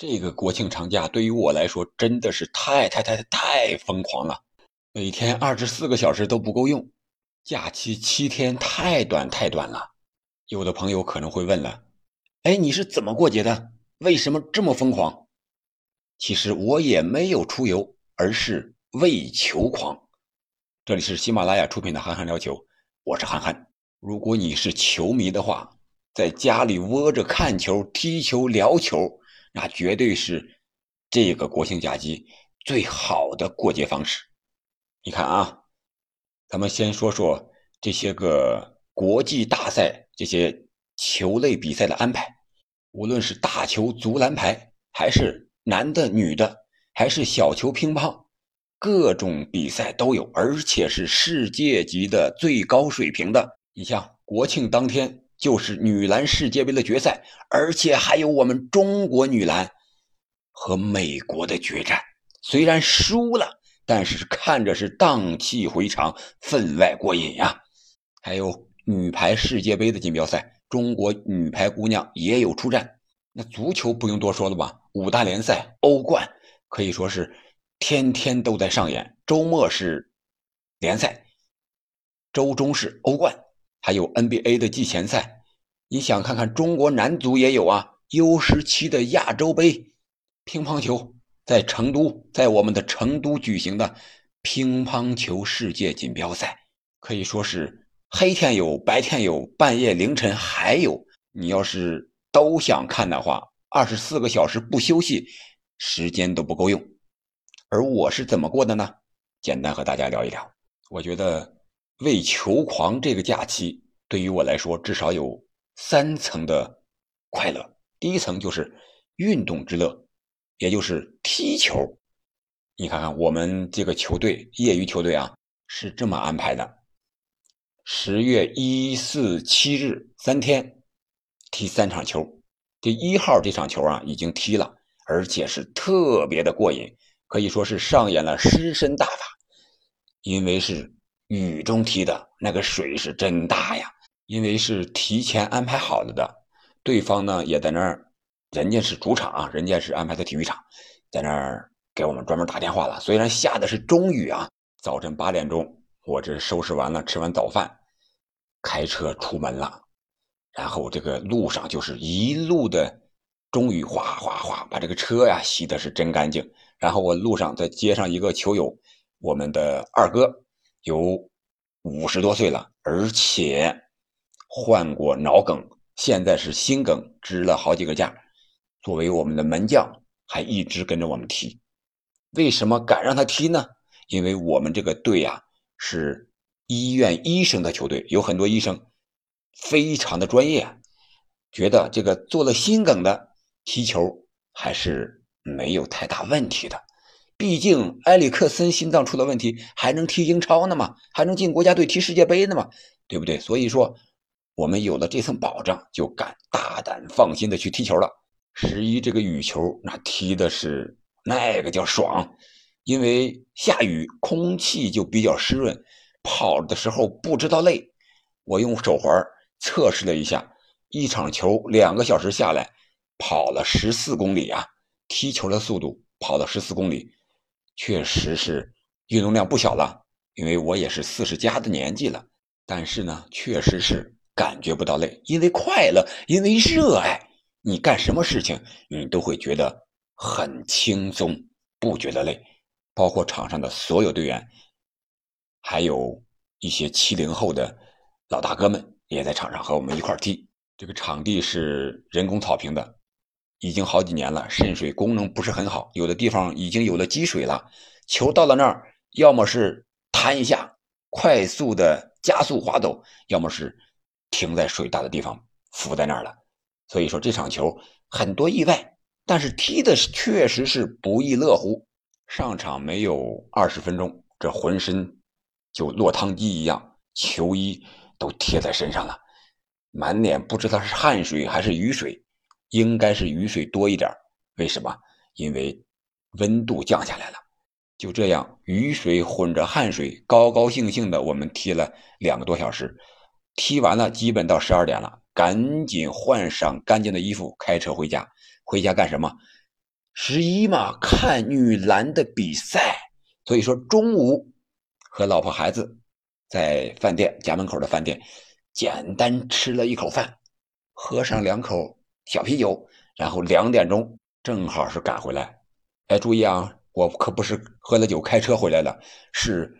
这个国庆长假对于我来说真的是太太太太疯狂了，每天二十四个小时都不够用，假期七天太短太短了。有的朋友可能会问了，哎，你是怎么过节的？为什么这么疯狂？其实我也没有出游，而是为球狂。这里是喜马拉雅出品的《憨憨聊球》，我是憨憨。如果你是球迷的话，在家里窝着看球、踢球、聊球。那绝对是这个国庆假期最好的过节方式。你看啊，咱们先说说这些个国际大赛、这些球类比赛的安排。无论是大球、足篮排，还是男的、女的，还是小球、乒乓，各种比赛都有，而且是世界级的最高水平的。你像国庆当天。就是女篮世界杯的决赛，而且还有我们中国女篮和美国的决战。虽然输了，但是看着是荡气回肠，分外过瘾呀。还有女排世界杯的锦标赛，中国女排姑娘也有出战。那足球不用多说了吧？五大联赛、欧冠可以说是天天都在上演。周末是联赛，周中是欧冠。还有 NBA 的季前赛，你想看看中国男足也有啊，U 十七的亚洲杯，乒乓球在成都，在我们的成都举行的乒乓球世界锦标赛，可以说是黑天有，白天有，半夜凌晨还有。你要是都想看的话，二十四个小时不休息，时间都不够用。而我是怎么过的呢？简单和大家聊一聊，我觉得。为球狂这个假期对于我来说至少有三层的快乐。第一层就是运动之乐，也就是踢球。你看看我们这个球队，业余球队啊，是这么安排的：十月一、四、七日三天踢三场球。第一号这场球啊已经踢了，而且是特别的过瘾，可以说是上演了狮身大法，因为是。雨中踢的那个水是真大呀，因为是提前安排好了的，对方呢也在那儿，人家是主场啊，人家是安排的体育场，在那儿给我们专门打电话了。虽然下的是中雨啊，早晨八点钟，我这收拾完了，吃完早饭，开车出门了，然后这个路上就是一路的中雨，哗哗哗，把这个车呀洗的是真干净。然后我路上再接上一个球友，我们的二哥。有五十多岁了，而且患过脑梗，现在是心梗，支了好几个架。作为我们的门将，还一直跟着我们踢。为什么敢让他踢呢？因为我们这个队呀是医院医生的球队，有很多医生非常的专业，觉得这个做了心梗的踢球还是没有太大问题的。毕竟埃里克森心脏出了问题，还能踢英超呢嘛？还能进国家队踢世界杯呢嘛？对不对？所以说，我们有了这层保障，就敢大胆放心的去踢球了。十一这个羽球，那踢的是那个叫爽，因为下雨，空气就比较湿润，跑的时候不知道累。我用手环测试了一下，一场球两个小时下来，跑了十四公里啊！踢球的速度跑了十四公里。确实是运动量不小了，因为我也是四十加的年纪了，但是呢，确实是感觉不到累，因为快乐，因为热爱，你干什么事情你都会觉得很轻松，不觉得累。包括场上的所有队员，还有一些七零后的老大哥们也在场上和我们一块踢。这个场地是人工草坪的。已经好几年了，渗水功能不是很好，有的地方已经有了积水了。球到了那儿，要么是弹一下，快速的加速滑走，要么是停在水大的地方，浮在那儿了。所以说这场球很多意外，但是踢的确实是不亦乐乎。上场没有二十分钟，这浑身就落汤鸡一样，球衣都贴在身上了，满脸不知道是汗水还是雨水。应该是雨水多一点，为什么？因为温度降下来了。就这样，雨水混着汗水，高高兴兴的我们踢了两个多小时。踢完了，基本到十二点了，赶紧换上干净的衣服，开车回家。回家干什么？十一嘛，看女篮的比赛，所以说中午和老婆孩子在饭店家门口的饭店简单吃了一口饭，喝上两口小啤酒，然后两点钟正好是赶回来。哎，注意啊，我可不是喝了酒开车回来的，是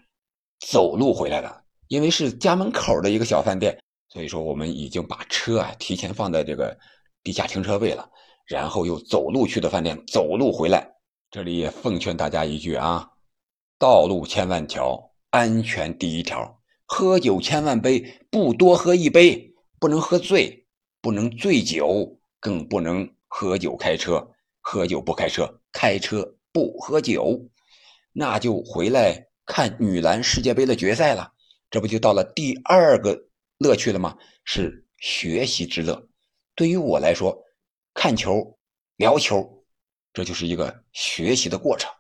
走路回来的，因为是家门口的一个小饭店，所以说我们已经把车啊提前放在这个地下停车位了。然后又走路去的饭店，走路回来。这里也奉劝大家一句啊：道路千万条，安全第一条。喝酒千万杯，不多喝一杯，不能喝醉，不能醉酒，更不能喝酒开车。喝酒不开车，开车不喝酒，那就回来看女篮世界杯的决赛了。这不就到了第二个乐趣了吗？是学习之乐。对于我来说。看球、聊球，这就是一个学习的过程、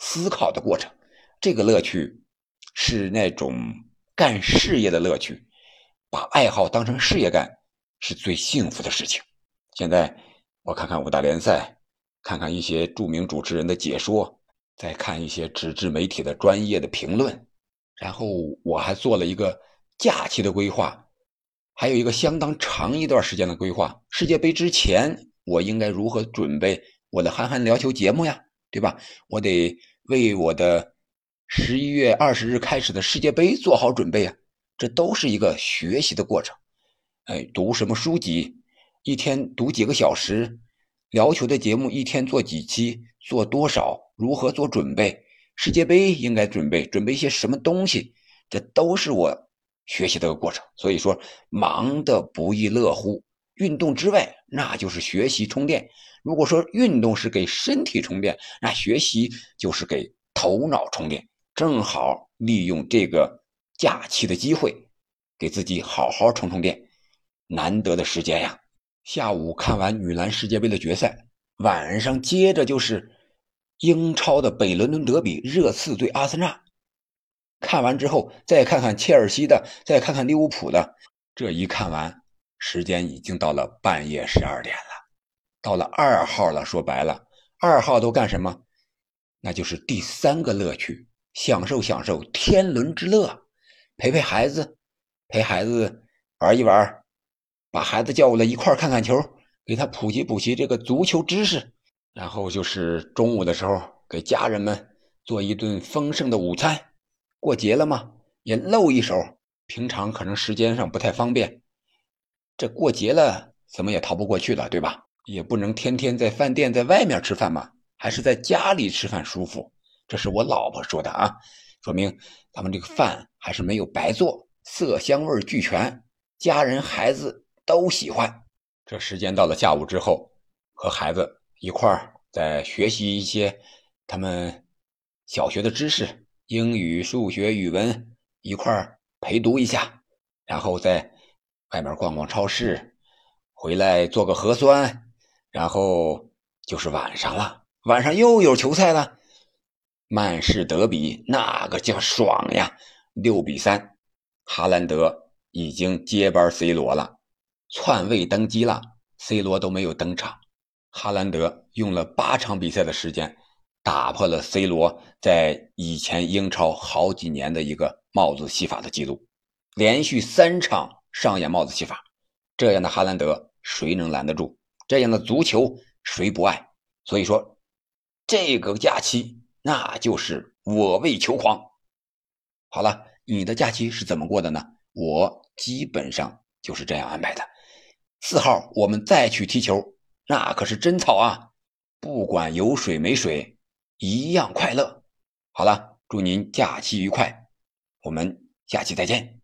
思考的过程。这个乐趣是那种干事业的乐趣，把爱好当成事业干，是最幸福的事情。现在我看看五大联赛，看看一些著名主持人的解说，再看一些纸质媒体的专业的评论，然后我还做了一个假期的规划。还有一个相当长一段时间的规划。世界杯之前，我应该如何准备我的《憨憨聊球》节目呀？对吧？我得为我的十一月二十日开始的世界杯做好准备啊！这都是一个学习的过程。哎，读什么书籍？一天读几个小时？聊球的节目一天做几期？做多少？如何做准备？世界杯应该准备准备一些什么东西？这都是我。学习的过程，所以说忙得不亦乐乎。运动之外，那就是学习充电。如果说运动是给身体充电，那学习就是给头脑充电。正好利用这个假期的机会，给自己好好充充电。难得的时间呀！下午看完女篮世界杯的决赛，晚上接着就是英超的北伦敦德比，热刺对阿森纳。看完之后，再看看切尔西的，再看看利物浦的，这一看完，时间已经到了半夜十二点了，到了二号了。说白了，二号都干什么？那就是第三个乐趣，享受享受天伦之乐，陪陪孩子，陪孩子玩一玩，把孩子叫过来一块看看球，给他普及普及这个足球知识，然后就是中午的时候给家人们做一顿丰盛的午餐。过节了嘛，也露一手。平常可能时间上不太方便，这过节了怎么也逃不过去了，对吧？也不能天天在饭店在外面吃饭嘛，还是在家里吃饭舒服。这是我老婆说的啊，说明咱们这个饭还是没有白做，色香味俱全，家人孩子都喜欢。这时间到了下午之后，和孩子一块儿在学习一些他们小学的知识。英语、数学、语文一块儿陪读一下，然后在外面逛逛超市，回来做个核酸，然后就是晚上了。晚上又有球赛了，曼市德比那个叫爽呀！六比三，哈兰德已经接班 C 罗了，篡位登基了。C 罗都没有登场，哈兰德用了八场比赛的时间。打破了 C 罗在以前英超好几年的一个帽子戏法的记录，连续三场上演帽子戏法，这样的哈兰德谁能拦得住？这样的足球谁不爱？所以说，这个假期那就是我为球狂。好了，你的假期是怎么过的呢？我基本上就是这样安排的。四号我们再去踢球，那可是真草啊！不管有水没水。一样快乐。好了，祝您假期愉快，我们下期再见。